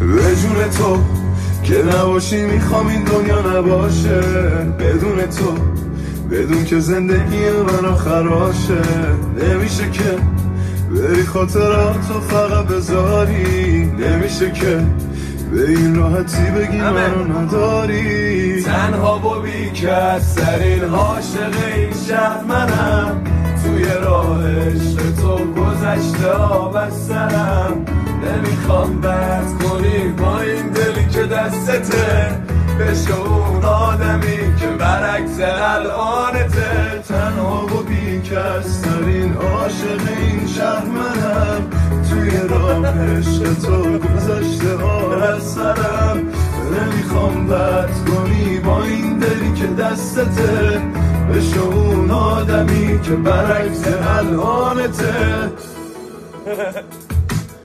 به جون تو که نباشی می‌خوام این دنیا نباشه. بدون تو بدون که زندگی من خراشه نمیشه که بری خاطراتو فقط بذاری. نمیشه که به این راحتی بگی منو نداری. تنها با بیکس سرین عاشق این شهر منم. توی راه عشق تو گذشته آب از سرم. نمی‌خوام بد بشه اون آدمی که برعکس الانته. تنها و بیکس ترین عاشق این شهر منم. توی راه عشق تو گذشته ها از سرم. نمی‌خوام بد کنی با این دلی که دستته. بشه اون آدمی که برعکس الانته.